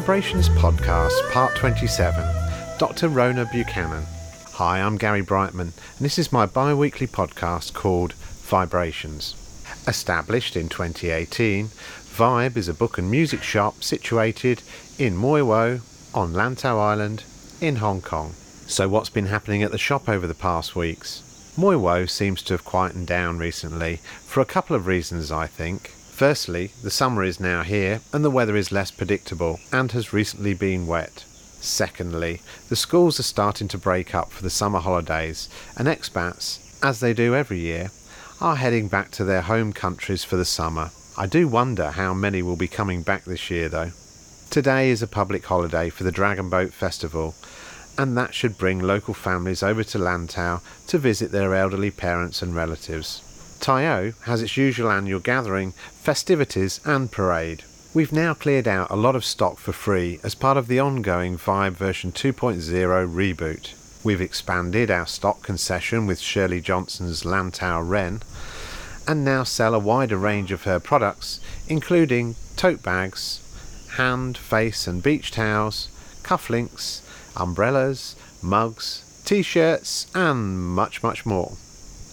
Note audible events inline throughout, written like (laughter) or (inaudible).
VIBErations Podcast, Part 27 Dr. Rhona Buchanan. Hi, I'm Gary Brightman, and this is my bi weekly podcast called VIBErations. Established in 2018, Vibe is a book and music shop situated in Mui Wo on Lantau Island in Hong Kong. So, what's been happening at the shop over the past weeks? Mui Wo seems to have quietened down recently for a couple of reasons, I think. Firstly, the summer is now here and the weather is less predictable and has recently been wet. Secondly, the schools are starting to break up for the summer holidays and expats, as they do every year, are heading back to their home countries for the summer. I do wonder how many will be coming back this year though. Today is a public holiday for the Dragon Boat Festival and that should bring local families over to Lantau to visit their elderly parents and relatives. Tai O has its usual annual gathering, festivities, and parade. We've now cleared out a lot of stock for free as part of the ongoing Vibe version 2.0 reboot. We've expanded our stock concession with Shirley Johnson's Lantau Ren and now sell a wider range of her products, including tote bags, hand, face, and beach towels, cufflinks, umbrellas, mugs, t shirts, and much, much more.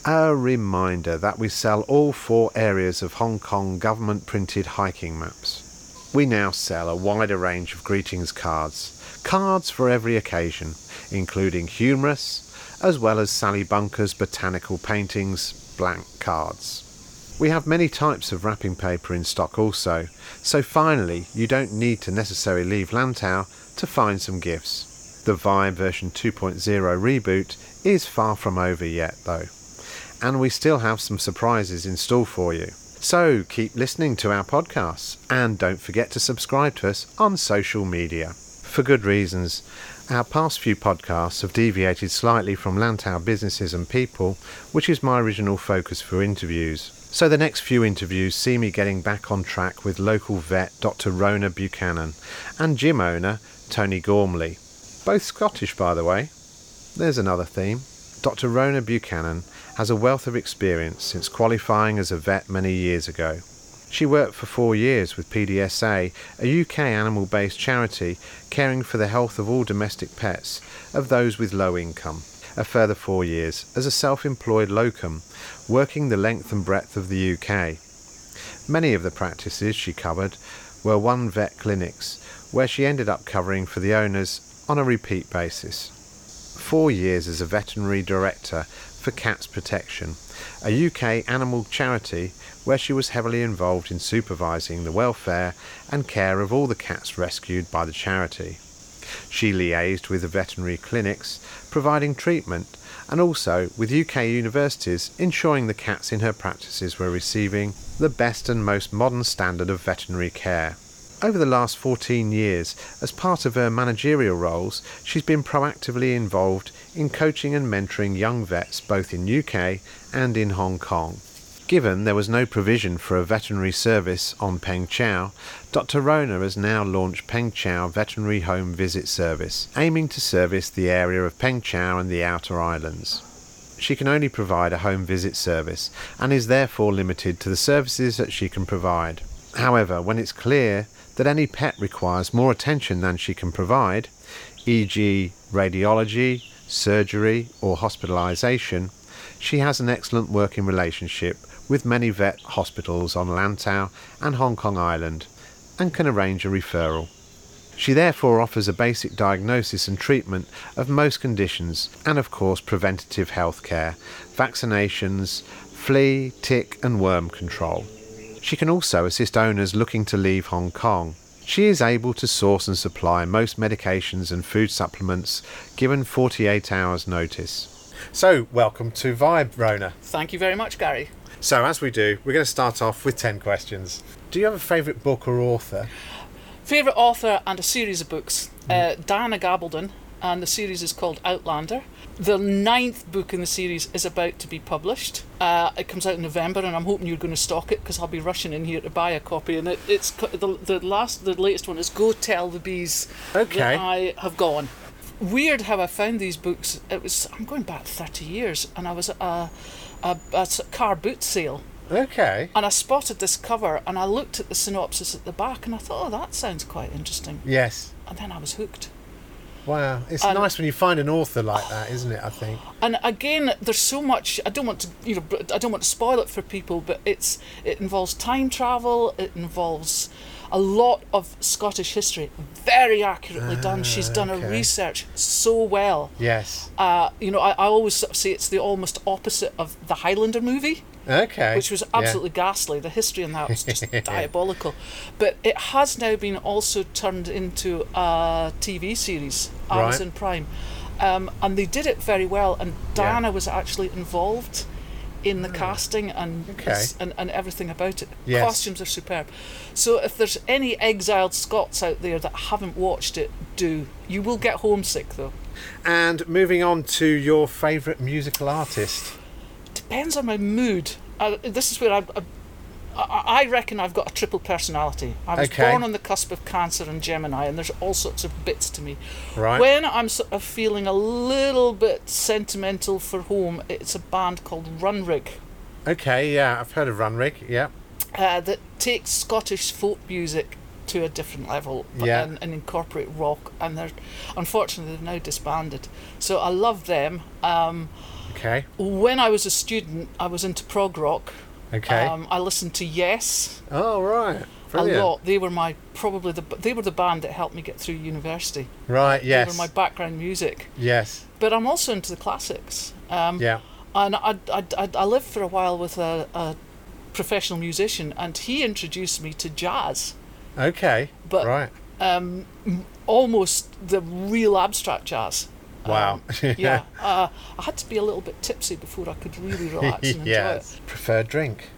A reminder that we sell all four areas of Hong Kong government printed hiking maps. We now sell a wider range of greetings cards, cards for every occasion, including humorous, as well as Sally Bunker's botanical paintings, blank cards. We have many types of wrapping paper in stock also, so finally you don't need to necessarily leave Lantau to find some gifts. The Vibe version 2.0 reboot is far from over yet, though, and we still have some surprises in store for you. So keep listening to our podcasts and don't forget to subscribe to us on social media. For good reasons, our past few podcasts have deviated slightly from Lantau businesses and people, which is my original focus for interviews. So the next few interviews see me getting back on track with local vet Dr. Rhona Buchanan and gym owner Tony Gormley. Both Scottish, by the way. There's another theme. Dr. Rhona Buchanan has a wealth of experience since qualifying as a vet many years ago. She worked for four years with PDSA, a UK animal based charity caring for the health of all domestic pets of those with low income. A further four years as a self employed locum, working the length and breadth of the UK. Many of the practices she covered were one vet clinics, where she ended up covering for the owners on a repeat basis. Four years as a veterinary director for Cats Protection, a UK animal charity where she was heavily involved in supervising the welfare and care of all the cats rescued by the charity. She liaised with the veterinary clinics, providing treatment, and also with UK universities, ensuring the cats in her practices were receiving the best and most modern standard of veterinary care. Over the last 14 years, as part of her managerial roles, she's been proactively involved in coaching and mentoring young vets both in UK and in Hong Kong. Given there was no provision for a veterinary service on Peng Chau, Dr. Rhona has now launched Peng Chau Veterinary Home Visit Service, aiming to service the area of Peng Chau and the outer islands. She can only provide a home visit service and is therefore limited to the services that she can provide. However, when it's clear that any pet requires more attention than she can provide, e.g., radiology, surgery, or hospitalisation, she has an excellent working relationship with many vet hospitals on Lantau and Hong Kong Island and can arrange a referral. She therefore offers a basic diagnosis and treatment of most conditions and, of course, preventative health care, vaccinations, flea, tick, and worm control. She can also assist owners looking to leave Hong Kong. She is able to source and supply most medications and food supplements given 48 hours notice. So, welcome to Vibe, Rhona. Thank you very much, Gary. So, as we do, we're going to start off with 10 questions. Do you have a favourite book or author? Favourite author and a series of books uh, Diana Gabaldon, and the series is called Outlander. The ninth book in the series is about to be published. Uh, it comes out in November, and I'm hoping you're going to stock it because I'll be rushing in here to buy a copy. And it, it's the, the last, the latest one is "Go Tell the Bees Okay. that I have gone." Weird how I found these books. It was I'm going back thirty years, and I was at a car boot sale Okay. And I spotted this cover and I looked at the synopsis at the back and I thought, oh, that sounds quite interesting. Yes. And then I was hooked. Wow. It's And- nice when you find an author like that, isn't it? I think. And again, there's so much. I don't want to, you know, I don't want to spoil it for people, but it's it involves time travel. It involves a lot of Scottish history, very accurately done. She's done her research so well. Yes. Uh, you know, I, I always sort of say it's the almost opposite of the Highlander movie. Okay. which was Yeah. absolutely ghastly. The history in that was just (laughs) diabolical. But it has now been also turned into a TV series, Amazon Prime. Um, and they did it very well. And Diana was actually involved in the casting and, Ah. Okay. and and everything about it. Yes. Costumes are superb. So if there's any exiled Scots out there that haven't watched it, do. You will get homesick though. And moving on to your favourite musical artist. depends on my mood. Uh, this is where I, I, I reckon I've got a triple personality. I was Okay. born on the cusp of Cancer and Gemini, and there's all sorts of bits to me. Right. When I'm sort of feeling a little bit sentimental for home, it's a band called Runrig Okay. Yeah, I've heard of Runrig. Yeah. uh, that takes Scottish folk music to a different level but- Yeah. and, and incorporate rock. And they're unfortunately they've now disbanded. So I love them. Um, Okay. when I was a student, I was into prog rock. Okay. Um, I listened to Yes oh right. a lot. They were my probably the they were the band that helped me get through university. Right. Yes. They were my background music. Yes. But I'm also into the classics. Um, Yeah. And I, I, I, I lived for a while with a, a professional musician, and he introduced me to jazz. Okay. But right. um, almost the real abstract jazz. Wow. Um, (laughs) yeah. Uh, I had to be a little bit tipsy before I could really (laughs) relax and enjoy it. yes. Preferred drink.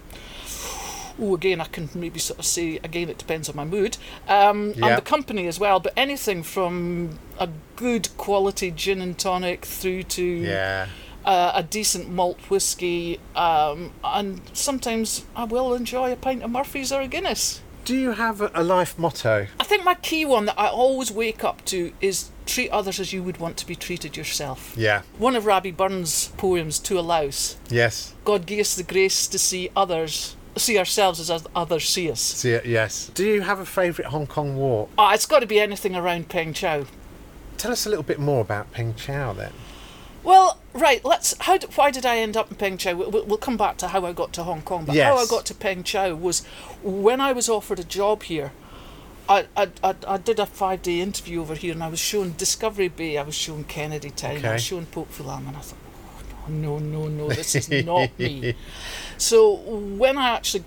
Oh, again, I can maybe sort of say again. It depends on my mood um, Yeah. and the company as well. But anything from a good quality gin and tonic through to Yeah. uh, a decent malt whiskey, um, and sometimes I will enjoy a pint of Murphy's or a Guinness. Do you have a life motto? I think my key one that I always wake up to is treat others as you would want to be treated yourself. Yeah. One of Rabbie Burns' poems, To a Louse, Yes. God give us the grace to see others, see ourselves as others see us. See it. Yes. Do you have a favourite Hong Kong walk? Ah, it's got to be anything around Peng Chau. Tell us a little bit more about Peng Chau then. Well, right. Let's. How? d- Why did I end up in Peng Chau? We'll, we'll come back to how I got to Hong Kong. But how I got to Peng Chau was when I was offered a job here. I, I, I, I did a five day interview over here and I was shown Discovery Bay, I was shown Kennedy Town, I was shown Pok Fu Lam, and I thought, oh, no, no, no, this is not (laughs) me. So when I actually,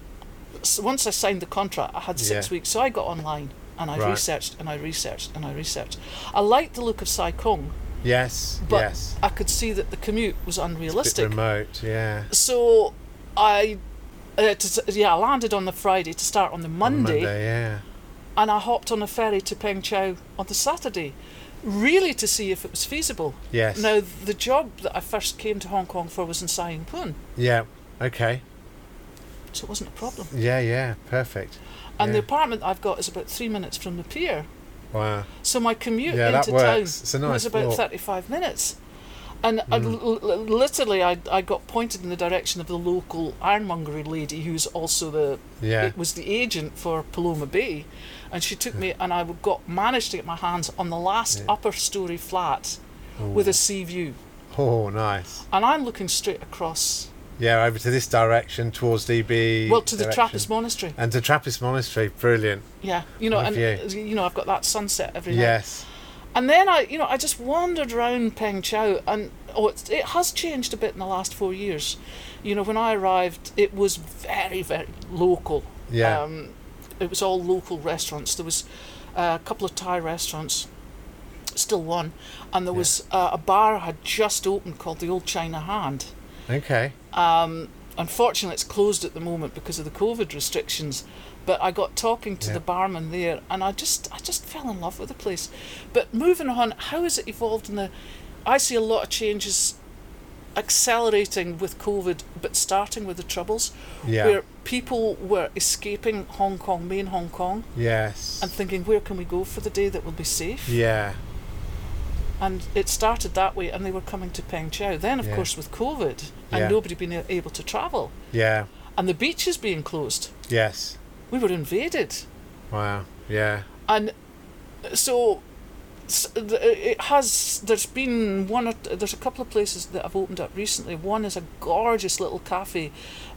once I signed the contract, I had six Yeah. weeks. So I got online and I Right. researched and I researched and I researched. I liked the look of Sai Kung, Yes. but yes. I could see that the commute was unrealistic. remote. Yeah. So I, uh, to, yeah, I landed on the Friday to start on the On Monday, Monday. Yeah. And I hopped on a ferry to Peng Chau on the Saturday, really to see if it was feasible. Yes. Now the job that I first came to Hong Kong for was in Sai Pun, Yeah. Okay. so it wasn't a problem. Yeah. Yeah. Perfect. And the apartment I've got is about three minutes from the pier. Wow. So my commute Yeah, into town. Nice was about walk. 35 minutes. And Mm. l- l- literally, I, I got pointed in the direction of the local ironmongery lady who's also the Yeah. it was the agent for Paloma Bay, and she took me and I got managed to get my hands on the last Yeah. upper story flat with a sea view, Oh, nice. and I'm looking straight across Yeah, over to this direction towards DB. well to the direction. Trappist Monastery. And to Trappist Monastery, brilliant. Yeah, you know, With and you know I've got that sunset every night. Yes. And then I, you know, I just wandered around Peng Chau, and oh, it's, it has changed a bit in the last four years. You know, when I arrived, it was very, very local. Yeah. Um, it was all local restaurants. There was uh, a couple of Thai restaurants, still one, and there Yeah. was uh, a bar had just opened called the Old China Hand. Okay. Um, unfortunately, it's closed at the moment because of the COVID restrictions. But I got talking to Yeah. the barman there, and I just, I just fell in love with the place. But moving on, how has it evolved in the? I see a lot of changes accelerating with COVID, but starting with the troubles, Yeah. where people were escaping Hong Kong, main Hong Kong, yes. and thinking, where can we go for the day that will be safe? yeah. And it started that way, and they were coming to Peng Chau. Then, of Yeah. course, with COVID and Yeah. nobody being able to travel, Yeah. and the beaches being closed. Yes. We were invaded. Wow. Yeah. and so it has there's been one or there's a couple of places that have opened up recently one is a gorgeous little cafe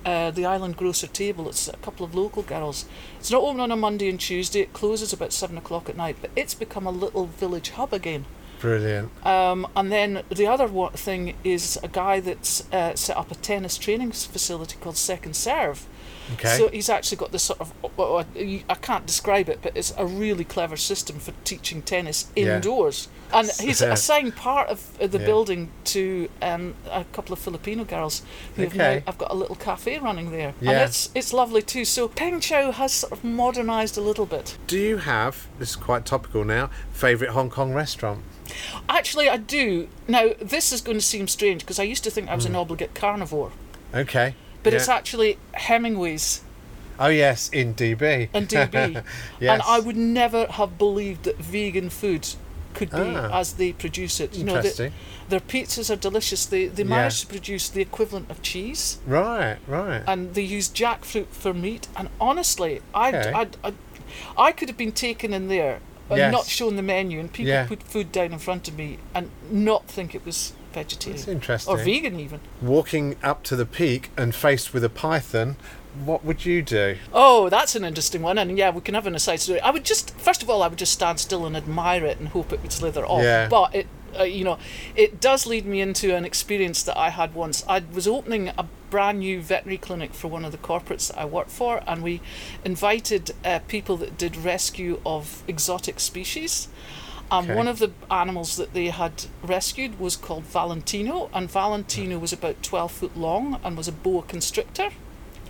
uh, the island grocer table it's a couple of local girls it's not open on a monday and tuesday it closes about seven o'clock at night but it's become a little village hub again Brilliant. um, and then the other thing is a guy that's uh, set up a tennis training facility called Second Serve. Okay. So he's actually got this sort of, well, I I can't describe it, but it's a really clever system for teaching tennis Yeah. indoors. And he's assigned part of uh, the Yeah. building to um, a couple of Filipino girls who have Okay. now, I've got a little cafe running there. Yeah. And it's, it's lovely too. So Peng Chau has sort of modernised a little bit. Do you have this is quite topical now? Favorite Hong Kong restaurant? Actually, I do. Now, this is going to seem strange because I used to think I was Hmm. an obligate carnivore. Okay. But Yeah. it's actually Hemingway's Oh yes, in DB. and DB. (laughs) yes. And I would never have believed that vegan food could be Ah. as they produce it. You know, their pizzas are delicious. They they Yeah. manage to produce the equivalent of cheese, Right. Right. and they use jackfruit for meat. And honestly, I Okay. I I I could have been taken in there and Yes. not shown the menu, and people Yeah. put food down in front of me and not think it was That's vegetarian interesting. or vegan even. Walking up to the peak and faced with a python, what would you do? Oh, that's an interesting one, and yeah, we can have an aside story. I would just, first of all, I would just stand still and admire it and hope it would slither off. Yeah. But it, uh, you know, it does lead me into an experience that I had once. I was opening a brand new veterinary clinic for one of the corporates that I worked for, and we invited uh, people that did rescue of exotic species. And Okay. one of the animals that they had rescued was called Valentino, and Valentino was about 12 foot long and was a boa constrictor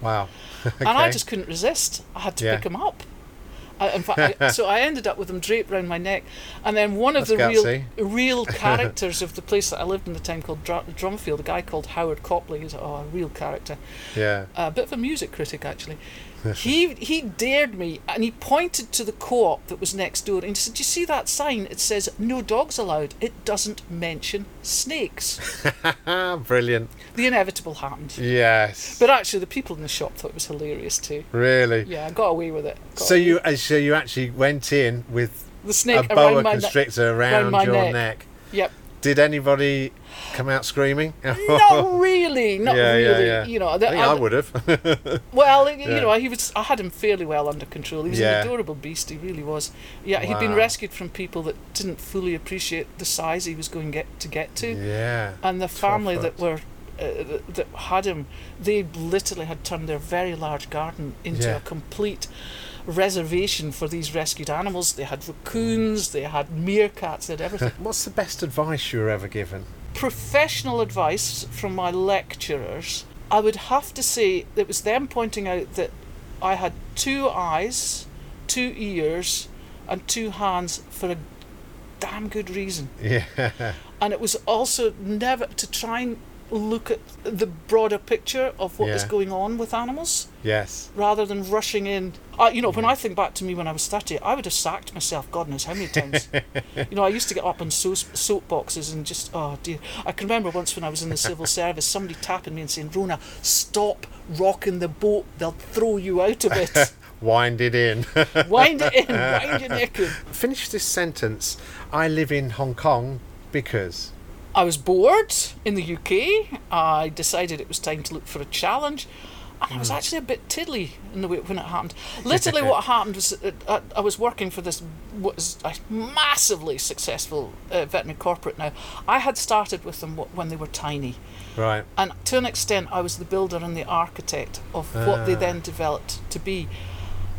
Wow. (laughs) and I just couldn't resist. I had to Yeah. pick him up. I, in fact, I, (laughs) so I ended up with him draped round my neck, and then one of That's the real, gutsy. real (laughs) characters of the place that I lived in the time called Dr- Drumfield, a guy called Howard Copley, is oh, a real character, Yeah. a bit of a music critic actually. He he dared me, and he pointed to the co-op that was next door, and he said, "Do you see that sign? It says no dogs allowed. It doesn't mention snakes." (laughs) Brilliant. the inevitable happened. Yes. But actually, the people in the shop thought it was hilarious too. really. Yeah, I got away with it. Got So away you, so you actually went in with the snake a boa around constrictor around my your neck. neck. Yep. Did anybody come out screaming? (laughs) Not really. Not yeah, really. yeah, yeah. You know, I the, think I would have. (laughs) well, you know, he was. I had him fairly well under control. He was an adorable beast. He really was. Yeah, he'd been rescued from people that didn't fully appreciate the size he was going get to get to, yeah. and the family that were. Uh, that- that had him, they literally had turned their very large garden into Yeah. a complete reservation for these rescued animals. They had raccoons, they had meerkats, they had everything. (laughs) What's the best advice you were ever given? Professional advice from my lecturers, I would have to say it was them pointing out that I had two eyes, two ears, and two hands for a damn good reason. Yeah. (laughs) And it was also never to try and look at the broader picture of what Yeah. going on with animals yes. rather than rushing in. Uh, you know, when I think back to me when I was 30, I would have sacked myself God knows how many times. (laughs) you know, I used to get up on so- soapboxes and just, oh dear. I can remember once when I was in the civil (laughs) service, somebody tapping me and saying, Rhona, stop rocking the boat, they'll throw you out of it. (laughs) Wind it in. Wind it in, wind your neck in. Finish this sentence. I live in Hong Kong because. I was bored in the UK. I decided it was time to look for a challenge. And I was actually a bit tiddly in the way when it happened. Literally, (laughs) what happened was I, I was working for this what is a massively successful uh, veterinary corporate. Now, I had started with them when they were tiny, Right. and to an extent, I was the builder and the architect of what they Ah. then developed to be.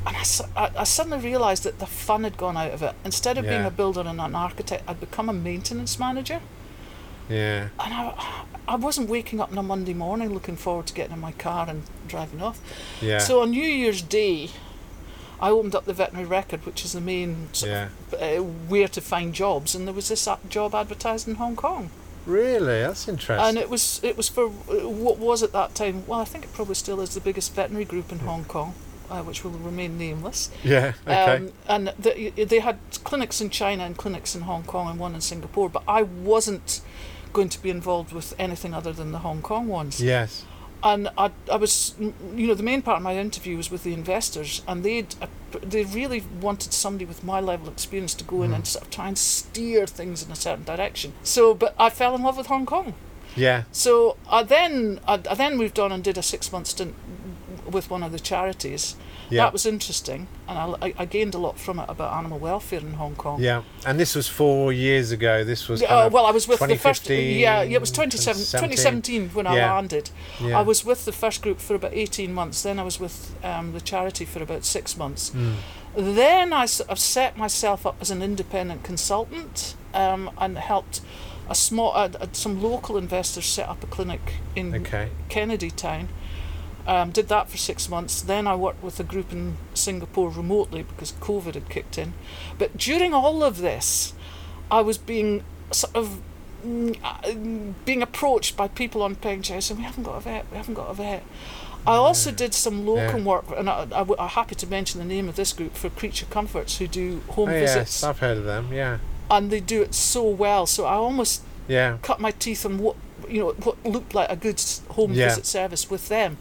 And I, I, I suddenly realised that the fun had gone out of it. Instead of being a builder and an architect, I'd become a maintenance manager Yeah. and I, I wasn't waking up on a Monday morning looking forward to getting in my car and driving off. Yeah. So on New Year's Day, I opened up the veterinary record, which is the main sort yeah. of, uh, where to find jobs, and there was this job advertised in Hong Kong, Really? That's interesting. and it was it was for uh, what was at that time. Well, I think it probably still is the biggest veterinary group in Hong Kong. Uh, which will remain nameless. yeah. Okay. Um, and the, they had clinics in China and clinics in Hong Kong and one in Singapore, but I wasn't going to be involved with anything other than the Hong Kong ones. yes. and I, I was, you know, the main part of my interview was with the investors, and they'd, uh, they really wanted somebody with my level of experience to go in and sort of try and steer things in a certain direction. So, but I fell in love with Hong Kong. Yeah. So I then, I, I then moved on and did a six month stint with one of the charities. Yeah. That was interesting, and I, I, gained a lot from it about animal welfare in Hong Kong. Yeah. And this was four years ago. This was. Yeah, uh, well, I was with the first. 2015, Yeah, yeah, it was 27, 2017 when I landed. Yeah. I was with the first group for about 18 months. Then I was with um, the charity for about six months. Mm. Then I sort of set myself up as an independent consultant um, and helped a small, uh, some local investors set up a clinic in Okay. Kennedy Town. Um, did that for six months. Then I worked with a group in Singapore remotely because COVID had kicked in. But during all of this, I was being sort of mm, uh, being approached by people on Peng Chau saying, "We haven't got a vet. We haven't got a vet." I also did some locum Yeah. work, and I, I, I'm happy to mention the name of this group for Creature Comforts, who do home Oh, visits, yes, I've heard of them. Yeah. and they do it so well. So I almost Yeah. cut my teeth on what you know what looked like a good home Yeah. visit service with them,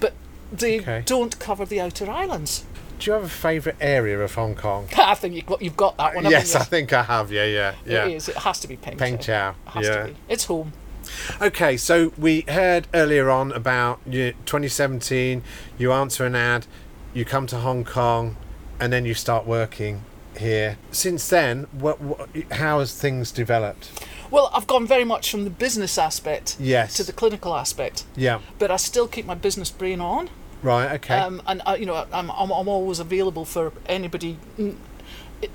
but they Okay. don't cover the outer islands. Do you have a favourite area of Hong Kong? (laughs) I think you've got, you've got that one. yes, you? I think I have. Yeah, yeah, yeah. It is. It has to be Peng, Peng. Chau. It has Yeah. to be. It's home. Okay, so we heard earlier on about 2017. You answer an ad, you come to Hong Kong, and then you start working here. Since then, what, what how has things developed? Well, I've gone very much from the business aspect Yes. to the clinical aspect, Yeah. but I still keep my business brain on. Right. Okay. Um, and uh, you know, I'm, I'm I'm always available for anybody.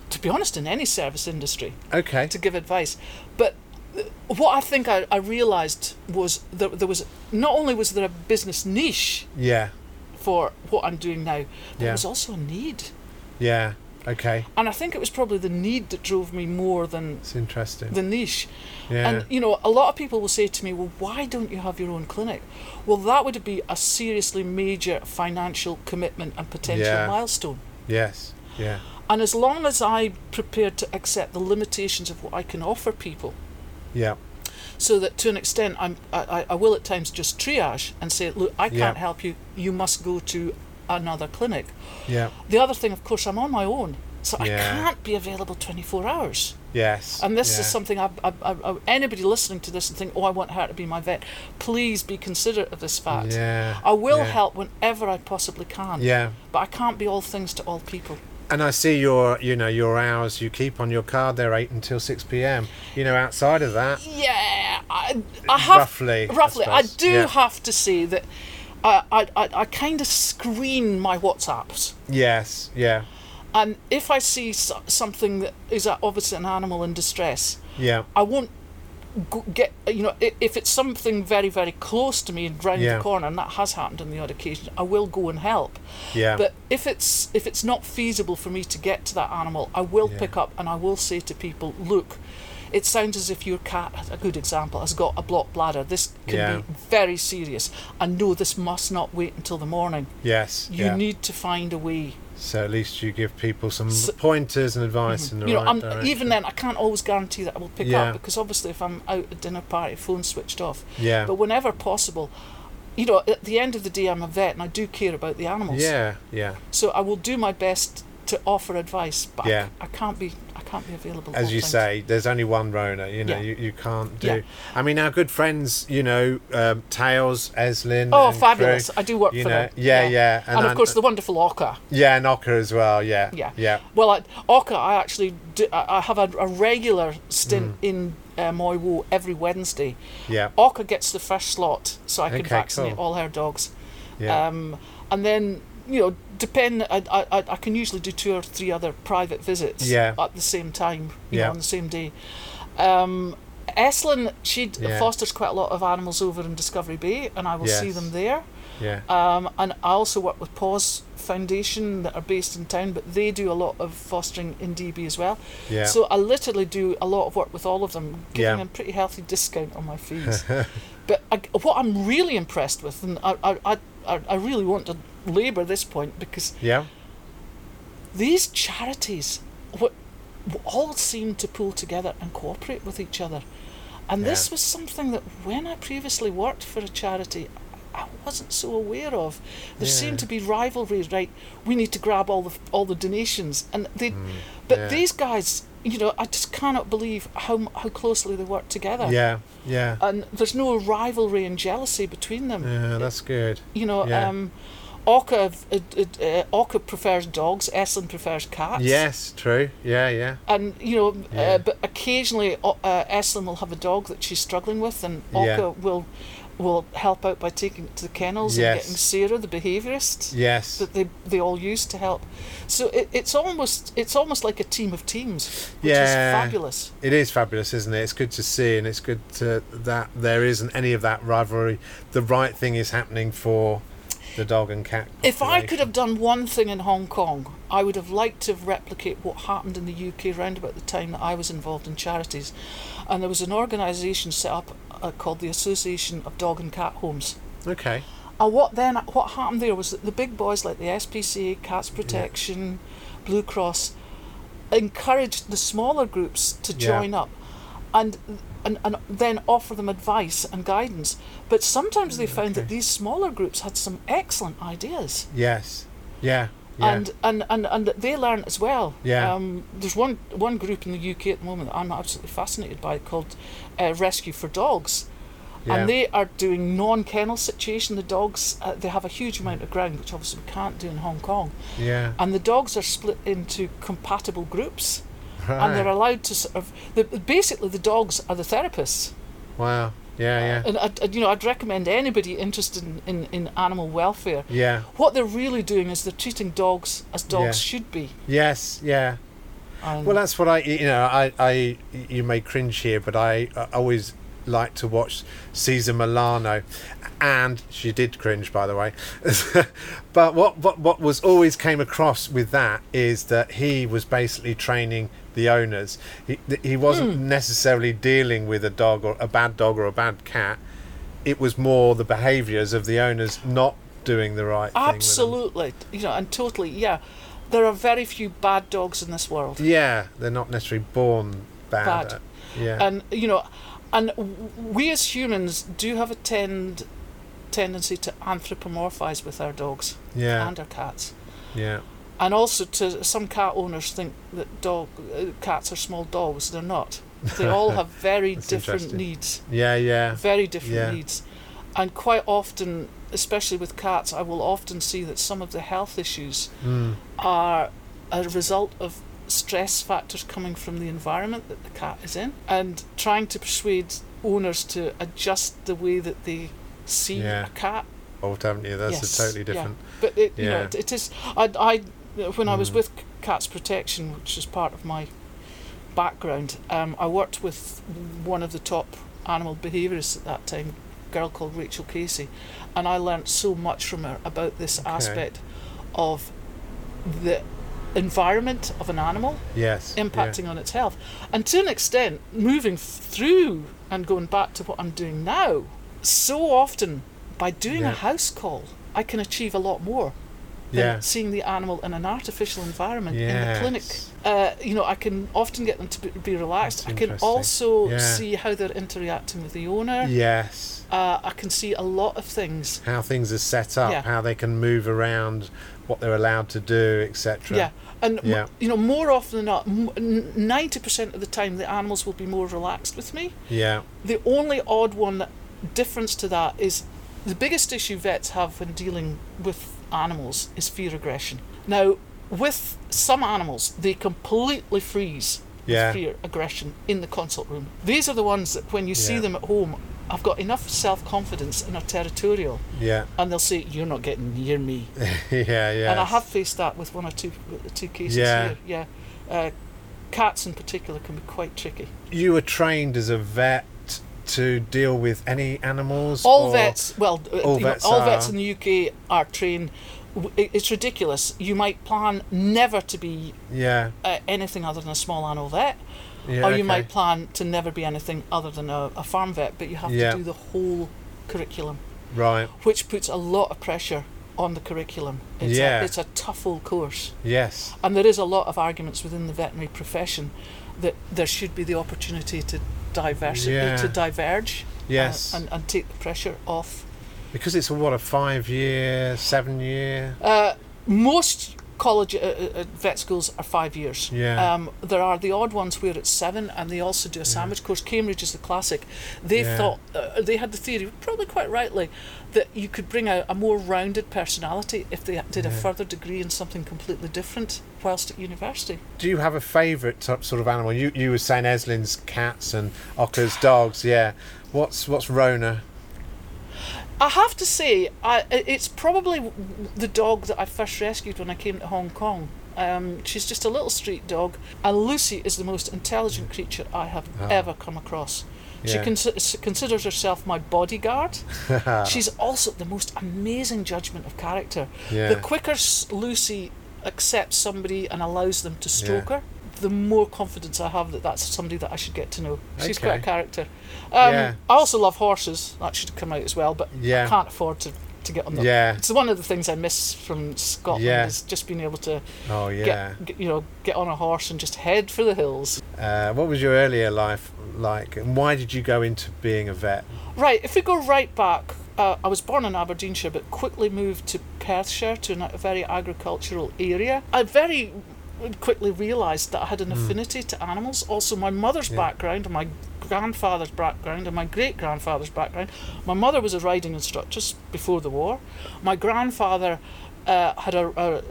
To be honest, in any service industry, okay. to give advice. But uh, what I think I, I realised was that there was not only was there a business niche Yeah. for what I'm doing now, there Yeah. was also a need. Yeah. Okay. And I think it was probably the need that drove me more than It's interesting. the niche. yeah. And you know, a lot of people will say to me, "Well, why don't you have your own clinic?" Well, that would be a seriously major financial commitment and potential Yeah. milestone. yes. Yeah. And as long as I'm prepared to accept the limitations of what I can offer people, Yeah. so that to an extent I'm, I, I- I will at times just triage and say, look, I can't help you, you must go to another clinic. Yeah. The other thing, of course, I'm on my own, so I can't be available 24 hours. Yes. And this yeah. is something I, I, I, I, anybody listening to this and think, oh, I want her to be my vet, please be considerate of this fact. Yeah. I will yeah. help whenever I possibly can, Yeah. but I can't be all things to all people. And I see your, you know, your hours you keep on your card. They're eight until six p.m. You know, outside of that, Yeah, I, I have roughly. roughly. I, suppose. do Yeah. have to say that I, I, I, I kind of screen my WhatsApps. Yes. Yeah. And if I see so- something that is obviously an animal in distress, Yeah. I won't get, you know, if it's something very, very close to me and round Yeah. the corner, and that has happened on the odd occasion, I will go and help. Yeah. But if it's if it's not feasible for me to get to that animal, I will Yeah. pick up and I will say to people, look, it sounds as if your cat, a good example, has got a blocked bladder. This can Yeah. be very serious. And no, this must not wait until the morning. yes. You yeah. need to find a way. So at least you give people some So- pointers and advice mm-hmm. in the you know, right I'm, direction. even then, I can't always guarantee that I will pick Yeah. up because obviously, if I'm out at dinner party, phone switched off. Yeah. But whenever possible, you know, at the end of the day, I'm a vet and I do care about the animals. Yeah. Yeah. So I will do my best to offer advice, but I Yeah. I, can't be I can't be available. As you say, there's only one Rhona. You know, Yeah. you, you can't do. Yeah. I mean, our good friends, you know, um, Tails, Eslin. Oh, fabulous! crew, I do work for know, them. yeah, yeah, and, and of course the wonderful Orca. Yeah, Knocker as well. Yeah. Yeah. Yeah. Well, at Orca, I actually do, I have a, a regular stint Mm. in uh, Mui Wo every Wednesday. Yeah. Orca gets the first slot, so I can Okay, vaccinate cool. all her dogs. Yeah. Um, and then you know, depend. I, I I- can usually do two or three other private visits Yeah. at the same time. You Yeah. know, on the same day. Um, Eslin, she Yeah. fosters quite a lot of animals over in Discovery Bay, and I will see them there. yeah. Um, and I also work with Paws Foundation that are based in town, but they do a lot of fostering in DB as well. yeah. So I literally do a lot of work with all of them, giving Yeah. them pretty healthy discount on my fees. (laughs) but I, what I'm really impressed with, and I, I, I, I I really want to labour this point because yeah. these charities what, all seem to pull together and cooperate with each other. And this was something that when I previously worked for a charity, I wasn't so aware of. There Yeah. seemed to be rivalry. Right, we need to grab all the all the donations, and they. but Mm, yeah. these guys, you know, I just cannot believe how how closely they work together. Yeah, yeah, And there's no rivalry and jealousy between them. yeah. That's good. You know, Yeah. um, Orca, uh, uh, uh, Orca prefers dogs. Estlin prefers cats. Yes, true. Yeah, yeah, And you know, Yeah. uh, but occasionally uh, uh, will have a dog that she's struggling with, and Yeah. Will will help out by taking it to the kennels Yes. and getting Sarah, the behaviourist, yes, that they they all use to help. So it, it's almost it's almost like a team of teams, which Yeah. is fabulous. It is fabulous, isn't it? It's good to see, and it's good to, that there isn't any of that rivalry. The right thing is happening for the dog and cat. If I could have done one thing in Hong Kong, I would have liked to have replicate what happened in the UK around about the time that I was involved in charities. And there was an organisation set up uh, called the Association of Dog and Cat Homes. Okay. And what then? What happened there was that the big boys like the SPCA, Cats Protection, Blue Cross, encouraged the smaller groups to Yeah. join up, and, and and then offer them advice and guidance. But sometimes they found that these smaller groups had some excellent ideas, Yes. Yeah. Yeah. and, and and and they learn as well. Yeah. Um, there's one one group in the UK at the moment that I'm absolutely fascinated by called uh, Rescue for Dogs yeah. and they are doing non-kennel situation. The dogs uh, they have a huge amount of ground, which obviously we can't do in Hong Kong, yeah. and the dogs are split into compatible groups, Right. and they're allowed to sort of. The, basically, the dogs are the therapists, wow. Yeah. Yeah. and I'd, I'd- you know I'd recommend anybody interested in, in, in animal welfare. yeah. What they're really doing is they're treating dogs as dogs Yeah. should be. Yes. Yeah. And Well, that's what I, you know, I, I, you may cringe here, but I, I always like to watch Cesar Millan, and she did cringe, by the way. (laughs) but what, what, what was always came across with that is that he was basically training the owners. He, he wasn't hmm. necessarily dealing with a dog or a bad dog or a bad cat. It was more the behaviours of the owners not doing the right thing. absolutely, you know, and totally, yeah. There are very few bad dogs in this world. Yeah, they're not necessarily born bad. Bad. Yeah. and you know and we as humans do have a tend tendency to anthropomorphize with our dogs yeah. and our cats Yeah. and also to some cat owners think that dog uh, cats are small dogs they're not they all have (laughs) very different needs Yeah, yeah. very different Yeah. needs and quite often especially with cats i will often see that some of the health issues Mm. are a result of stress factors coming from the environment that the cat is in and trying to persuade owners to adjust the way that they see Yeah. a cat. Evolved, haven't you? That's Yes, a totally yeah. different. But it, you know, Yeah. it, it is. I, I when I was Mm. with Cats Protection, which is part of my background, um, I worked with one of the top animal behaviourists at that time, girl called Rachel Casey, and I learnt so much from her about this Okay. aspect of the environment of an animal Yes. yeah. impacting on its health. And to an extent, moving through and going back to what I'm doing now, so often by doing Yeah. a house call, I can achieve a lot more than Yeah. seeing the animal in an artificial environment in the clinic. Uh, you know, I can often get them to be, be relaxed. I can also Yeah. see how they're interacting with the owner. Yes. Uh, I can see a lot of things. How things are set up, Yeah. how they can move around, what they're allowed to do, etc. Yeah, and Yeah. you know, more often than not, ninety percent of the time, the animals will be more relaxed with me. Yeah. The only odd one difference to that is the biggest issue vets have when dealing with animals is fear aggression. Now, with some animals, they completely freeze Yeah. fear aggression in the consult room. These are the ones that, when you see them at home, have got enough self confidence and are territorial, Yeah. and they'll say, "You're not getting near me." (laughs) yeah. Yeah. And I have faced that with one or two two cases Yeah. here. Yeah, uh, cats in particular can be quite tricky. You were trained as a vet to deal with any animals. All vets, well, uh, all you know, vets all vets in the UK are trained. It's ridiculous. You might plan never to be Yeah. uh, anything other than a small animal vet, Yeah. or you okay. might plan to never be anything other than a, a farm vet. But you have Yeah. to do the whole curriculum, Right. which puts a lot of pressure on the curriculum. It's Yeah. a, it's a tough old course. Yes. And there is a lot of arguments within the veterinary profession that there should be the opportunity to diversity Yeah. to diverge Yes. and, and take the pressure off Because it's a what a five year, seven year. Uh, most college uh, uh, vet schools are five years. Yeah. Um, there are the odd ones where it's seven, and they also do a sandwich course. Cambridge is the classic. They Yeah. thought uh, they had the theory, probably quite rightly, that you could bring out a more rounded personality if they did a further degree in something completely different whilst at university. Do you have a favourite sort of animal? You you were saying Eslin's cats and Orca's dogs. Yeah. What's what's Rhona? I have to say, I, it's probably the dog that I first rescued when I came to Hong Kong. Um, she's just a little street dog, and Lucy is the most intelligent creature I have Ah. ever come across. She Yeah. consi- s- considers herself my bodyguard. (laughs) She's also the most amazing judgment of character. Yeah. The quicker Lucy accepts somebody and allows them to stroke Yeah. her, the more confidence I have that that's somebody that I should get to know. She's quite a character. Um, Yeah. I also love horses. That should come out as well, but Yeah. I can't afford to, to get on them. Yeah. It's one of the things I miss from Scotland Yeah. is just being able to Oh yeah. get, get you know get on a horse and just head for the hills. Uh, what was your earlier life like, and why did you go into being a vet? Right, if we go right back, uh, I was born in Aberdeenshire but quickly moved to Perthshire to a very agricultural area. I very quickly realised that I had an affinity to animals. Also, my mother's Yeah. background and my grandfather's background and my great grandfather's background. My mother was a riding instructor before the war. My grandfather uh, had a, a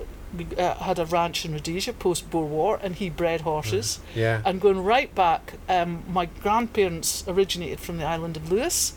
uh, had a ranch in Rhodesia post Boer War, and he bred horses. Yeah. And going right back, um, my grandparents originated from the island of Lewis,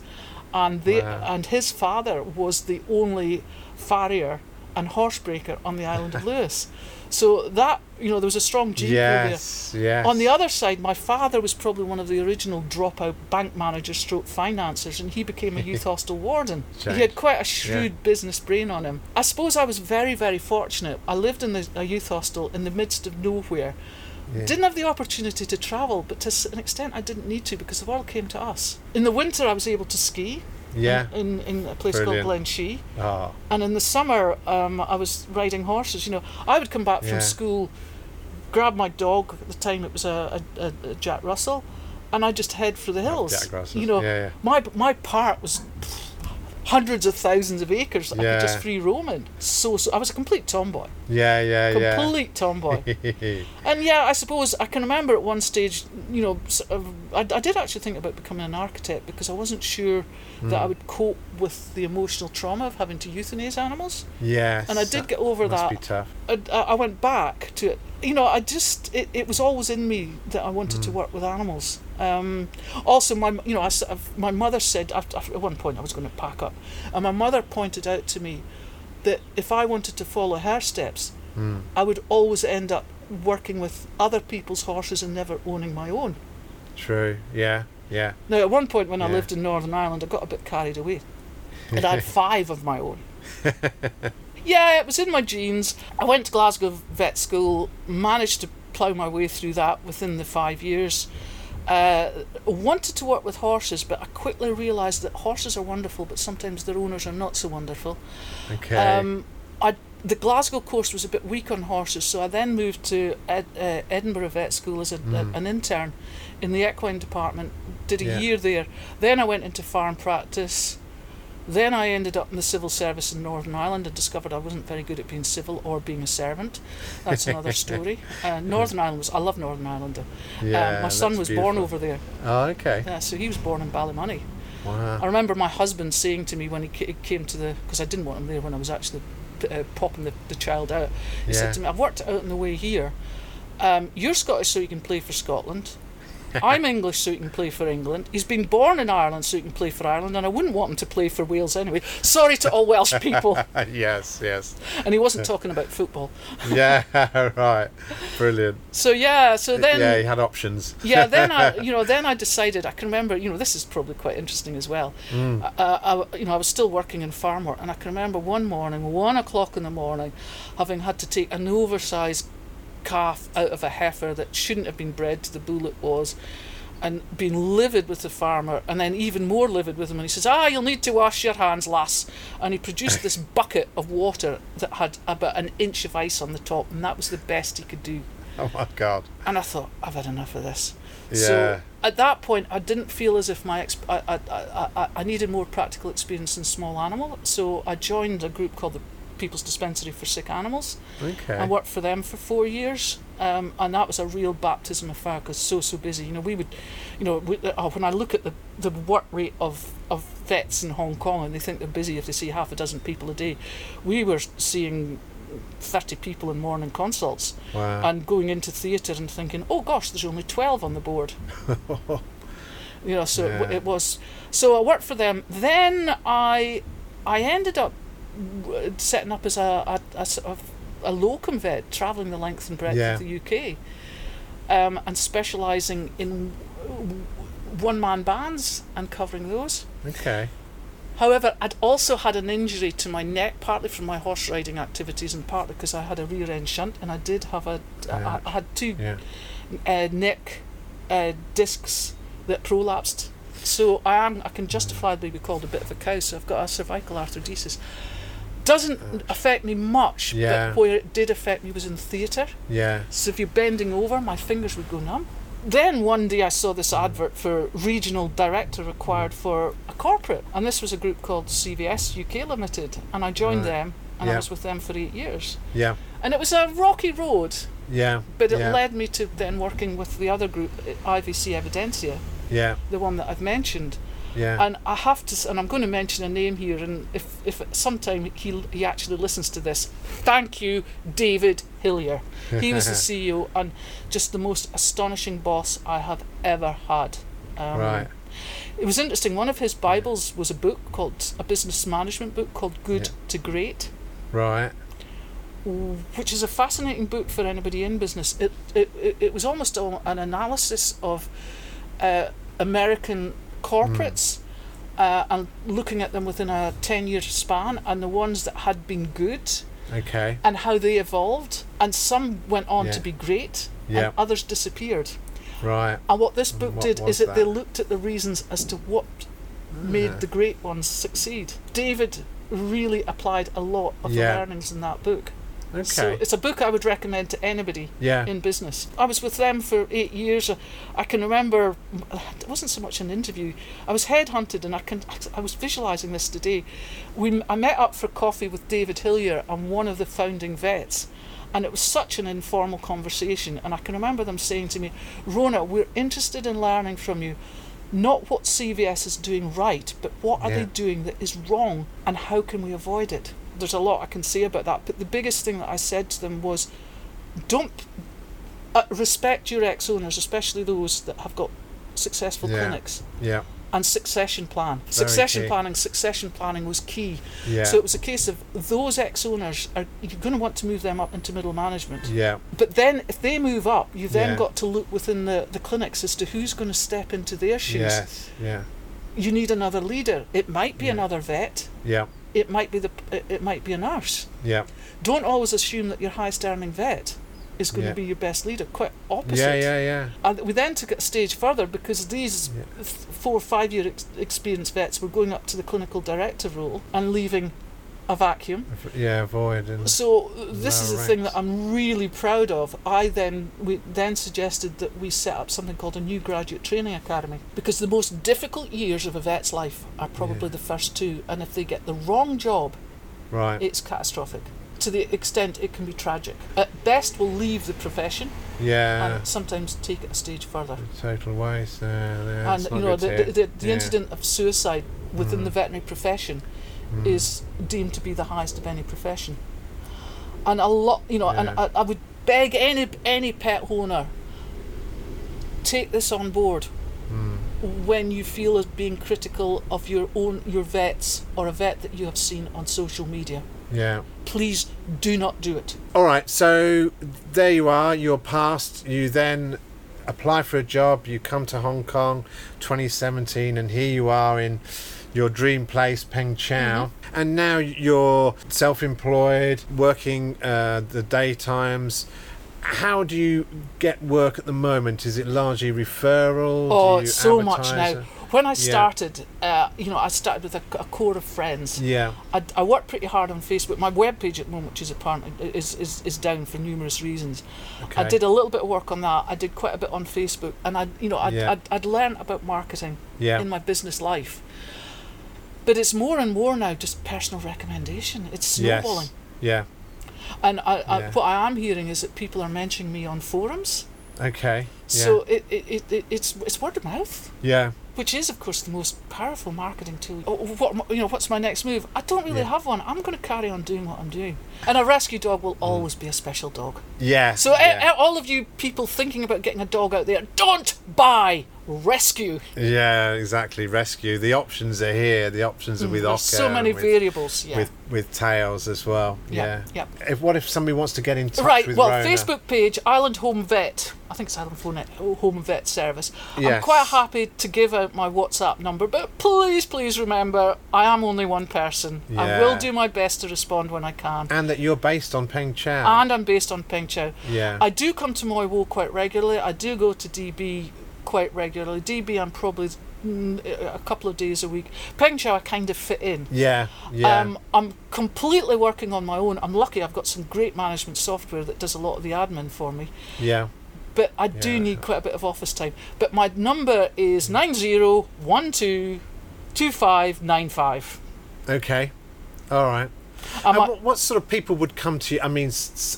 and they Wow. and his father was the only farrier and horsebreaker on the island of Lewis. So that you know there was a strong gene pool there. yes. Yes. On the other side, my father was probably one of the original dropout bank managers, stroke financiers, and he became a youth (laughs) hostel warden. He had quite a shrewd business brain on him. I suppose I was very, very fortunate. I lived in the, a youth hostel in the midst of nowhere. Yeah. Didn't have the opportunity to travel, but to an extent I didn't need to because the world came to us. In the winter, I was able to ski. Yeah. In, in, in a place Brilliant. called Glenshee. Oh. And in the summer, um, I was riding horses. You know, I would come back from Yeah. school, grab my dog. At the time, it was a, a, a, Jack Russell, and I just head for the hills. Jack Russell. You know, Yeah, yeah. my my part was hundreds of thousands of acres that I could just free roaming. So, so I was a complete tomboy, Yeah. Yeah. complete tomboy. (laughs) And yeah, I suppose I can remember at one stage, you know, I, I did actually think about becoming an architect because I wasn't sure that I Hmm. would cope with the emotional trauma of having to euthanize animals. yes. And I did get over must that. be tough. I, I went back to it. You know, I just it, it was always in me that I wanted Mm. to work with animals. Um, also, my you know, I, my mother said after, after, at one point I was going to pack up, and my mother pointed out to me that if I wanted to follow her steps, Mm. I would always end up working with other people's horses and never owning my own. True. Yeah. Yeah. Now, at one point when I lived in Northern Ireland, I got a bit carried away, and I had (laughs) five of my own. yeah, it was in my genes. I went to Glasgow Vet School, managed to plough my way through that within the five years. Uh, wanted to work with horses, but I quickly realised that horses are wonderful, but sometimes their owners are not so wonderful. Okay. Um, the Glasgow course was a bit weak on horses, so I then moved to Ed, uh, Edinburgh Vet School as a, Mm. a- an intern in the equine department. Did a Yeah. year there. Then I went into farm practice. Then I ended up in the civil service in Northern Ireland and discovered I wasn't very good at being civil or being a servant. That's (laughs) another story. Uh, Northern Ireland was, I love Northern Ireland. Uh, yeah. my son was born over there. Oh, okay. Yeah, so he was born in Ballymoney. Wow. I remember my husband saying to me when he ca- came to the because I didn't want him there when I was actually uh, popping the, the child out. He Yeah. said to me, "I've worked it out on the way here. Um, you're Scottish, so you can play for Scotland. (laughs) I'm English, so he can play for England. He's been born in Ireland, so he can play for Ireland, and I wouldn't want him to play for Wales anyway. Sorry to all Welsh (laughs) people." yes. Yes. and he wasn't talking about football. (laughs) Yeah. right. Brilliant. So yeah, so then yeah, he had options. yeah, then I, you know, then I decided. I can remember, you know, this is probably quite interesting as well. Mm. Uh, I, you know, I was still working in farm work, and I can remember one morning, one o'clock in the morning, having had to take an oversized calf out of a heifer that shouldn't have been bred to the bull it was. And being livid with the farmer, and then even more livid with him. And he says, Ah, you'll need to wash your hands, lass. And he produced this (laughs) bucket of water that had about an inch of ice on the top, and that was the best he could do. Oh my god. And I thought, I've had enough of this. Yeah. So at that point, I didn't feel as if my exp- I, I, I, I- I needed more practical experience in small animal. So I joined a group called the People's Dispensary for Sick Animals. Okay. I worked for them for four years, um, and that was a real baptism of fire because so so busy. You know, we would, you know, we, uh, when I look at the the work rate of of vets in Hong Kong, and they think they're busy if they see half a dozen people a day, we were seeing. 30 people in morning consults wow. and going into theatre and thinking, oh gosh, there's only 12 on the board. (laughs) you know, so it, Yeah. w- it was. So I worked for them. Then I, I ended up setting up as a, a, a sort of a locum vet, travelling the length and breadth Yeah. of the UK, um, and specialising in one man bands and covering those. okay. However, I'd also had an injury to my neck, partly from my horse riding activities and partly because I had a rear end shunt, and I did have a, I, had two Yeah. uh, neck uh, discs that prolapsed. So I am I can justifiably be called a bit of a cow. So I've got a cervical arthrodesis. Doesn't affect me much, Yeah. but where it did affect me was in theatre. Yeah. So if you're bending over, my fingers would go numb. Then one day I saw this advert for regional director required for a corporate, and this was a group called CVS UK Limited, and I joined Right. them, and I was with them for eight years. Yeah. And it was a rocky road, Yeah. but it yeah. led me to then working with the other group, IVC Evidencia. Yeah. the one that I've mentioned. Yeah. And I have to, and I'm going to mention a name here, and if if sometime he he actually listens to this, thank you, David Hillier. He was the (laughs) CEO and just the most astonishing boss I have ever had. Um, right. It was interesting. One of his Bibles was a book called a business management book called Good Yeah. to Great, Right. which is a fascinating book for anybody in business. It it, it, was almost an analysis of uh, American corporates uh, and looking at them within a 10 year span and the ones that had been good Okay. and how they evolved. And some went on Yeah. to be great Yeah. and others disappeared. Right. And what this book what did is that, they looked at the reasons as to what made Ah. the great ones succeed. David really applied a lot of Yeah. the learnings in that book. Okay. So it's a book I would recommend to anybody yeah. in business. I was with them for eight years. I can remember it wasn't so much an interview. I was headhunted, and I can I was visualizing this today. We I met up for coffee with David Hillier and one of the founding vets. And it was such an informal conversation, and I can remember them saying to me, "Rhona, we're interested in learning from you, not what CVS is doing right, but what are Yeah. they doing that is wrong, and how can we avoid it?" There's a lot I can say about that, but the biggest thing that I said to them was, don't uh, respect your ex owners, especially those that have got successful Yeah. clinics, Yeah. and succession plan. succession key. planning, succession planning was key. Yeah. So it was a case of those ex owners are you're going to want to move them up into middle management. yeah. But then if they move up, you've then Yeah. got to look within the, the clinics as to who's going to step into their shoes. Yes. Yeah. You need another leader. It might be Yeah. another vet. Yeah. It might be the it, it might be a nurse. Yeah. Don't always assume that your highest earning vet is going Yeah. to be your best leader. Quite opposite. Yeah. Yeah. Yeah. And we then took it a stage further because these Yeah. th- four or five year ex- experienced vets were going up to the clinical director role and leaving a vacuum. Yeah. void. and So this is Lower the thing that I'm really proud of. I then we then suggested that we set up something called a new graduate training academy because the most difficult years of a vet's life are probably Yeah. the first two, and if they get the wrong job, right. it's catastrophic. To the extent it can be tragic. At best, will leave the profession yeah. and sometimes take it a stage further. Total waste. Uh, yeah, and you know the, the, the, the Yeah. incident of suicide within Mm. the veterinary profession Mm. is deemed to be the highest of any profession and a lot you know and I, I would beg any any pet owner take this on board Mm. when you feel as being critical of your own your vets or a vet that you have seen on social media Yeah. please do not do it All right, so there you are. You're passed. You then apply for a job. You come to Hong Kong, 2017, and here you are in your dream place, Peng Chau. And now you're self-employed, working uh, the daytimes. How do you get work at the moment? Is it largely referral? Oh, do you so much now. when I started, uh, you know, I started with a, a core of friends. Yeah. I, I work pretty hard on Facebook. My webpage at the moment, which is apparently is, is, is down for numerous reasons. Okay. I did a little bit of work on that. I did quite a bit on Facebook, and I, you know, I'd, Yeah. I'd, I'd learned about marketing Yeah. in my business life. But it's more and more now just personal recommendation. It's snowballing. Yes. Yeah. And I, I, Yeah. what I am hearing is that people are mentioning me on forums. Okay. Yeah. So it, it, it, it, it's it's word of mouth, yeah. which is of course the most powerful marketing tool. Oh, what you know? What's my next move? I don't really Yeah. have one. I'm going to carry on doing what I'm doing. And a rescue dog will always be a special dog. Yeah. So yeah. all of you people thinking about getting a dog out there, don't buy rescue. Yeah, exactly. Rescue. The options are here. The options are with Mm, There's so many with, variables. Yeah. with with tails as well. Yeah, Yeah. yeah. If what if somebody wants to get in touch Right, well, Rhona? Facebook page, Island Home Vet. I think it's Island Phone Home Vet Service. I'm quite happy to give out my WhatsApp number, but please, please remember, I am only one person. Yeah. I will do my best to respond when I can. And that you're based on Peng Chau. And I'm based on Peng Chau. yeah. I do come to Mui Wo quite regularly. I do go to DB quite regularly. DB, I'm probably a couple of days a week. Peng Chau, I kind of fit in. yeah. Yeah. Um, I'm completely working on my own. I'm lucky I've got some great management software that does a lot of the admin for me. yeah. But I do Yeah. need quite a bit of office time. But my number is 90122595. Okay. All right. Um, And I- what, what sort of people would come to you? I mean,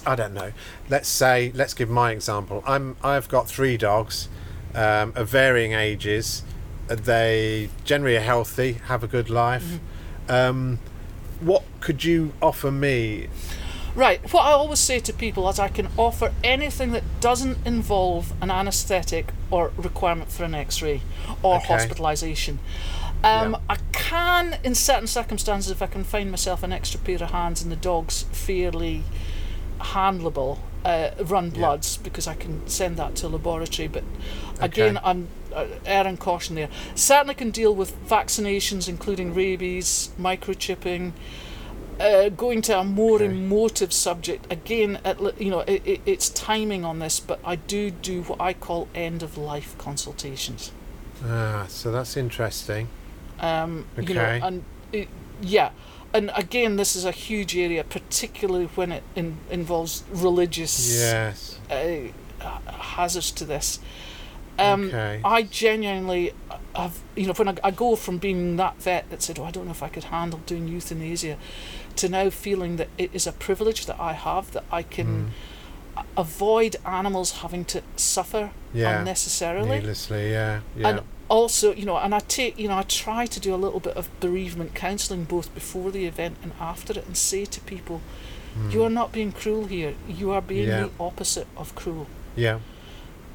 I don't know. Let's say, let's give my example. I'm, I've got three dogs, um, of varying ages. Uh, They generally are healthy, have a good life. Mm-hmm. Um, what could you offer me? Right, what I always say to people is I can offer anything that doesn't involve an anaesthetic or requirement for an x ray or Okay. hospitalisation. Um, Yeah. I can, in certain circumstances, if I can find myself an extra pair of hands and the dog's fairly handleable, uh, run bloods because I can send that to a laboratory. But again, Okay. I'm uh, erring caution there. Certainly can deal with vaccinations, including rabies, microchipping. Uh, going to a more Okay. emotive subject again, at, you know, it, it, it's timing on this, but I do do what I call end of life consultations. Ah, so that's interesting. Um, You know, and it, yeah, and again, this is a huge area, particularly when it in, involves religious Yes. uh, hazards to this. Um, Okay. I genuinely have, you know, when I, I go from being that vet that said, "Oh, I don't know if I could handle doing euthanasia," to now feeling that it is a privilege that I have that I can a- avoid animals having to suffer Yeah. unnecessarily Needlessly, yeah. Yeah. and also you know and i take you know i try to do a little bit of bereavement counselling both before the event and after it and say to people you are not being cruel here you are being. Yeah. the opposite of cruel yeah.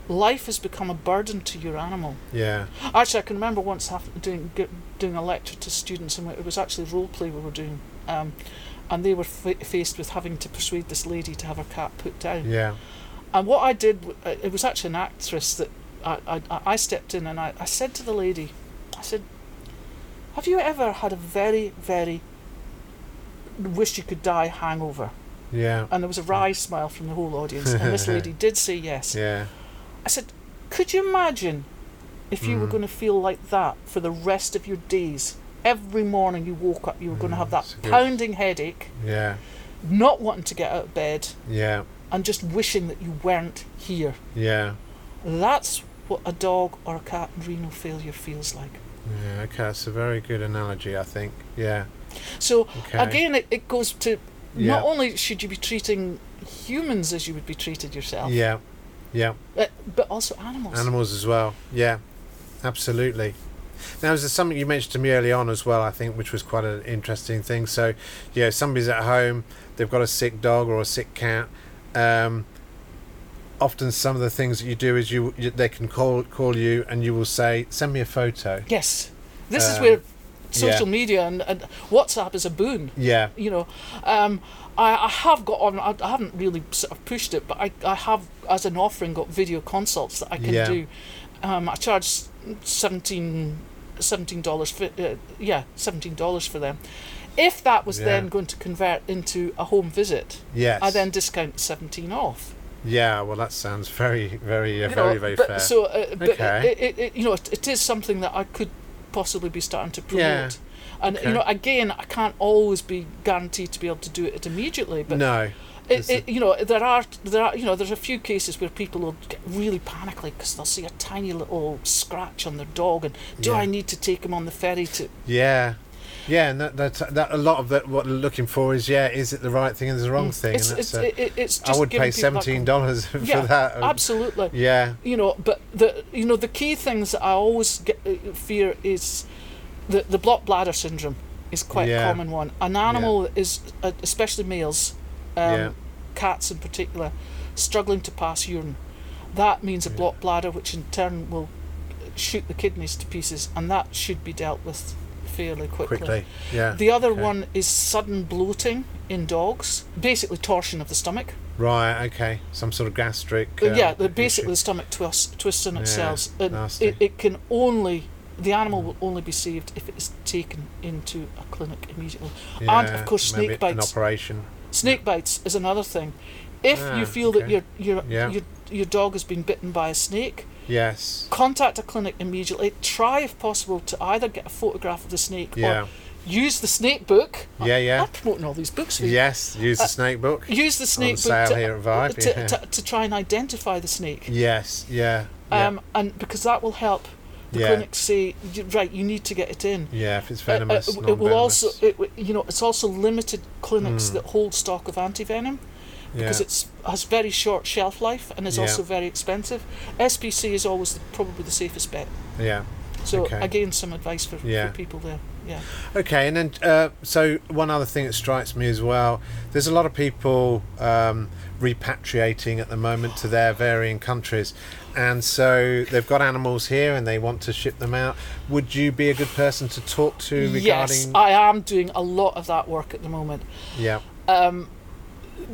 life has become a burden to your animal Yeah. actually i can remember once having, doing doing a lecture to students and it was actually role play we were doing um, and they were fa- faced with having to persuade this lady to have her cat put down Yeah. and what I did, it was actually an actress that I, I, I stepped in and I, I said to the lady, I said, Have you ever had a very, very wish you could die hangover? Yeah. And there was a wry smile from the whole audience. And this (laughs) lady did say yes. Yeah. I said, Could you imagine if you were Mm. going to feel like that for the rest of your days? Every morning you woke up, you were going to have that Mm, that's good. pounding headache, Yeah. not wanting to get out of bed, Yeah. and just wishing that you weren't here. Yeah. That's what a dog or a cat in renal failure feels like. Yeah. Okay, that's a very good analogy, I think. Yeah. So Okay. again, it, it goes to Yeah. not only should you be treating humans as you would be treated yourself, Yeah. Yeah. but, but also animals. Animals as well. Yeah. Absolutely. Now, is there something you mentioned to me early on as well? I think, which was quite an interesting thing. So, yeah, somebody's at home, they've got a sick dog or a sick cat. Um, often, some of the things that you do is you, you they can call call you and you will say, "Send me a photo." Yes, this is Um, where social yeah. media and, and WhatsApp is a boon. Yeah. You know, um, I, I have got on. I, I haven't really sort of pushed it, but I, I have as an offering got video consults that I can Yeah. do. Um, I charge seventeen seventeen dollars for uh, yeah seventeen dollars for them. If that was Yeah. then going to convert into a home visit, Yes. I then discount seventeen off. Yeah. Well, that sounds very, very, uh, very, know, very but, fair. So, uh, but Okay. it, it, it, you know, it, it is something that I could possibly be starting to promote. Yeah. And Okay. you know, again, I can't always be guaranteed to be able to do it immediately, but no. it, it, you know, there are there are you know there's a few cases where people will get really panicky because they'll see a tiny little scratch on their dog, and do Yeah. I need to take him on the ferry to? Yeah. Yeah, and that, that, that a lot of that what they're looking for is yeah, is it the right thing and the wrong thing? Mm. It's and that's, uh, it, it- it's I would pay seventeen dollars (laughs) for Yeah, that. Absolutely. Yeah, you know but the you know the key things that i always get, uh, fear is the the block bladder syndrome is quite Yeah. a common one an animal is uh, especially males um, Yeah. cats in particular struggling to pass urine that means a Yeah. blocked bladder which in turn will shoot the kidneys to pieces and that should be dealt with fairly quickly, quickly. Yeah. the other Okay. one is sudden bloating in dogs basically torsion of the stomach Right. Okay. Some sort of gastric. uh, um, yeah, the, issue. basically the stomach twist, twists on Yeah, itself, and nasty. it, it can only the animal will only be saved if it is taken into a clinic immediately. Yeah, and of course, snake bites. operation. Snake bites is another thing. If Ah, you feel that your your, Yeah. your your dog has been bitten by a snake, Yes. contact a clinic immediately. Try, if possible, to either get a photograph of the snake Yeah. or use the snake book. Yeah. Yeah. I'm promoting all these books. Yes. Use the Uh, snake book. Use the snake book sale to, here at Vibe. to, yeah. to, to try and identify the snake. yes. Yeah. Yeah. um, and because that will help the Yeah. clinic say right you need to get it in yeah. If it's Uh, uh, venomous. it will also it, you know it's also limited clinics Mm. that hold stock of antivenom because yeah. it's has very short shelf life and is Yeah. also very expensive SPCA is always the, probably the safest bet Yeah. so Okay. again some advice for, Yeah. for people there yeah Okay, and then uh, so one other thing that strikes me as well, there's a lot of people um, repatriating at the moment to their varying countries, and so they've got animals here and they want to ship them out. Would you be a good person to talk to regarding? yes I am doing a lot of that work at the moment yeah, um,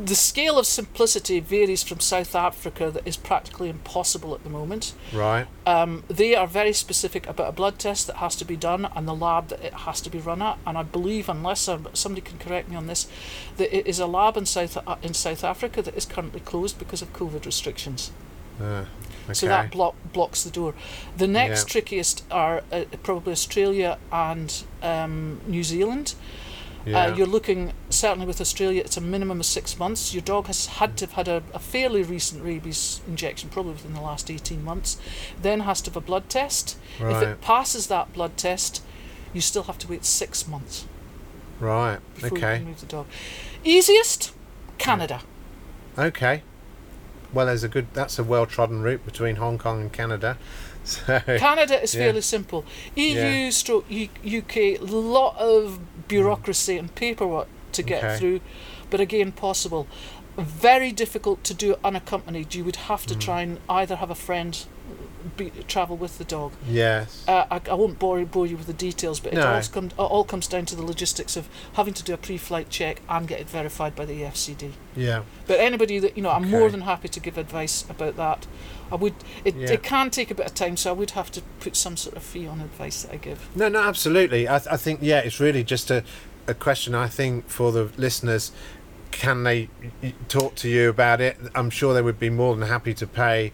the scale of simplicity varies from South Africa that is practically impossible at the moment right. Um, they are very specific about a blood test that has to be done and the lab that it has to be run at. And I believe, unless um, somebody can correct me on this, that it is a lab in South uh, in South Africa that is currently closed because of COVID restrictions. Uh, okay. So that block blocks the door. The next Yeah. trickiest are uh, probably Australia and um, New Zealand. Yeah. Uh, you're looking certainly with Australia, it's a minimum of six months. Your dog has had to have had a, a fairly recent rabies injection, probably within the last 18 months. Then has to have a blood test. If it passes that blood test, you still have to wait six months right. before you Okay. can move the dog. Easiest, Canada. Okay. Well, there's a good. That's a well-trodden route between Hong Kong and Canada. (laughs) So Canada is Yeah. fairly simple. EU Yeah. stroke UK, lot of bureaucracy and paperwork to get Okay. through, but again possible. Very difficult to do unaccompanied. You would have to Mm. try and either have a friend be, travel with the dog. yes. Uh, I, I won't bore, bore you with the details, but it No. all, come, it all comes down to the logistics of having to do a pre-flight check and get it verified by the AFCD. yeah. But anybody that you know, I'm more than happy to give advice about that. I would. It, Yeah. it can take a bit of time, so I would have to put some sort of fee on advice that I give. No, no, absolutely. I, th- I think yeah, it's really just a, a question. I think for the listeners, can they talk to you about it? I'm sure they would be more than happy to pay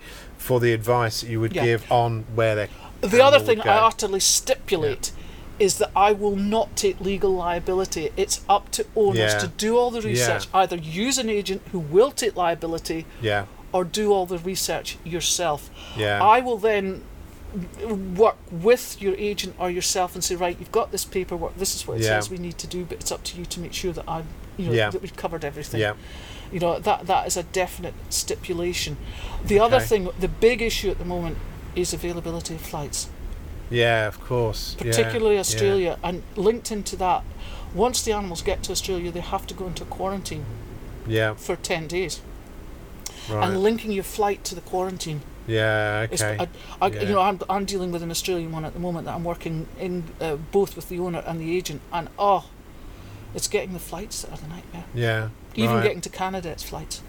for the advice you would Yeah. give on where they. The other thing I utterly stipulate is that I will not take legal liability. It's up to owners Yeah. to do all the research. Either use an agent who will take liability, Yeah, or do all the research yourself. yeah, I will then work with your agent or yourself and say, right, you've got this paperwork. This is what it Yeah. says we need to do, but it's up to you to make sure that I'm, you know, Yeah. that we've covered everything. yeah, You know that that is a definite stipulation. The other thing, the big issue at the moment, is availability of flights, yeah. Of course, particularly yeah. Australia, and linked into that. Once the animals get to Australia, they have to go into quarantine Yeah, for ten days, right. and linking your flight to the quarantine yeah, okay. I, I, Yeah. You know, I'm, I'm dealing with an Australian one at the moment that I'm working in uh, both with the owner and the agent, and oh, it's getting the flights that are the nightmare. yeah. Even right. getting to Canada, it's flights.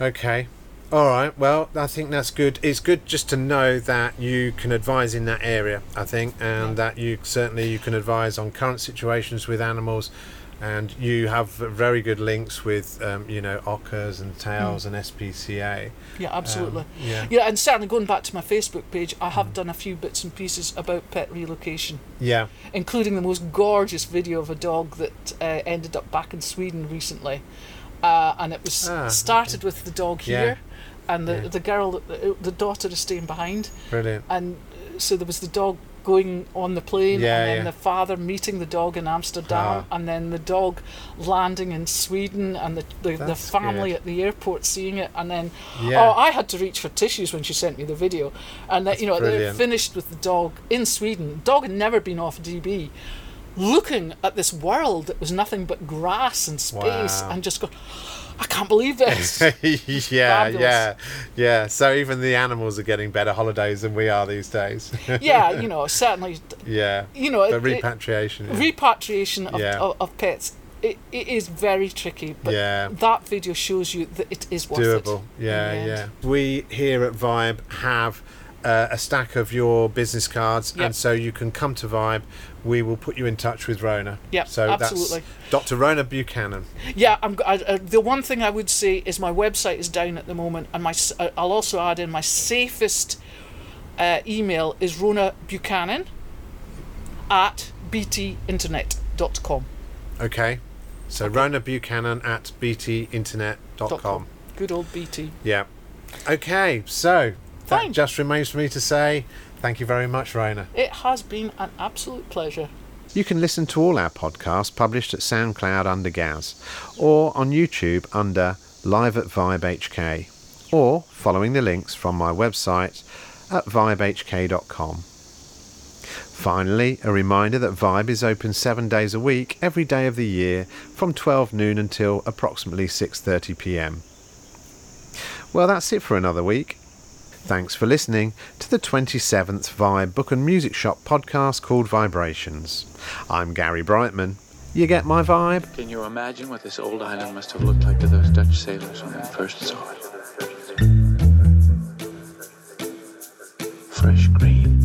Okay. All right. Well, I think that's good. It's good just to know that you can advise in that area. I think, and Yeah. that you certainly you can advise on current situations with animals, and you have very good links with um, you know Orca's and Tails and SPCA. Yeah, absolutely. Um, yeah. yeah, and certainly going back to my Facebook page, I have done a few bits and pieces about pet relocation, Yeah, including the most gorgeous video of a dog that uh, ended up back in Sweden recently. Uh, and it was Ah, started with the dog Yeah. here, and the, Yeah. the girl, the, the daughter is staying behind. brilliant. And so there was the dog going on the plane, Yeah, and then yeah. the father meeting the dog in Amsterdam, Ah. and then the dog landing in Sweden, and the, the, the family good. at the airport seeing it, and then Yeah. oh, I had to reach for tissues when she sent me the video, and that you know they finished with the dog in Sweden. Dog had never been off DB. Looking at this world that was nothing but grass and space, Wow. and just go, I can't believe this. (laughs) yeah, Fabulous. yeah, yeah. So even the animals are getting better holidays than we are these days. (laughs) yeah, you (laughs) know, certainly, yeah, you know, the it- it- repatriation. yeah. repatriation of, Yeah. of, of pets it, it is very tricky but Yeah. that video shows you that it is worth doable. it Yeah, yeah. We here at Vibe have uh, a stack of your business cards, Yep. and so you can come to Vibe. We will put you in touch with Rhona. Yep, so absolutely. that's Dr. Rhona Buchanan. yeah I'm, I, uh, the one thing i would say is my website is down at the moment and my uh, i'll also add in my safest uh, email is rona buchanan at btinternet.com Okay. So Rhona Buchanan at btinternet.com. good old bt Yeah. Okay. So that Fine. just remains for me to say thank you very much, Rhona. it has been an absolute pleasure You can listen to all our podcasts published at SoundCloud under Gaz, or on YouTube under Live at Vibe HK, or following the links from my website at vibehk.com. Finally, a reminder that Vibe is open 7 days a week every day of the year from 12 noon until approximately 6:30 p.m. Well, that's it for another week. Thanks for listening to the 27th Vibe Book and Music Shop podcast called VIBErations. I'm Gary Brightman. You get my vibe? Can you imagine what this old island must have looked like to those Dutch sailors when they first saw it? Fresh green.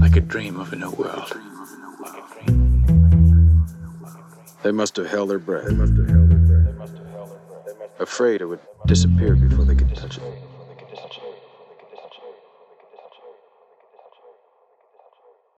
Like a dream of a new world. They must have held their breath. Afraid it would disappear before they could touch it.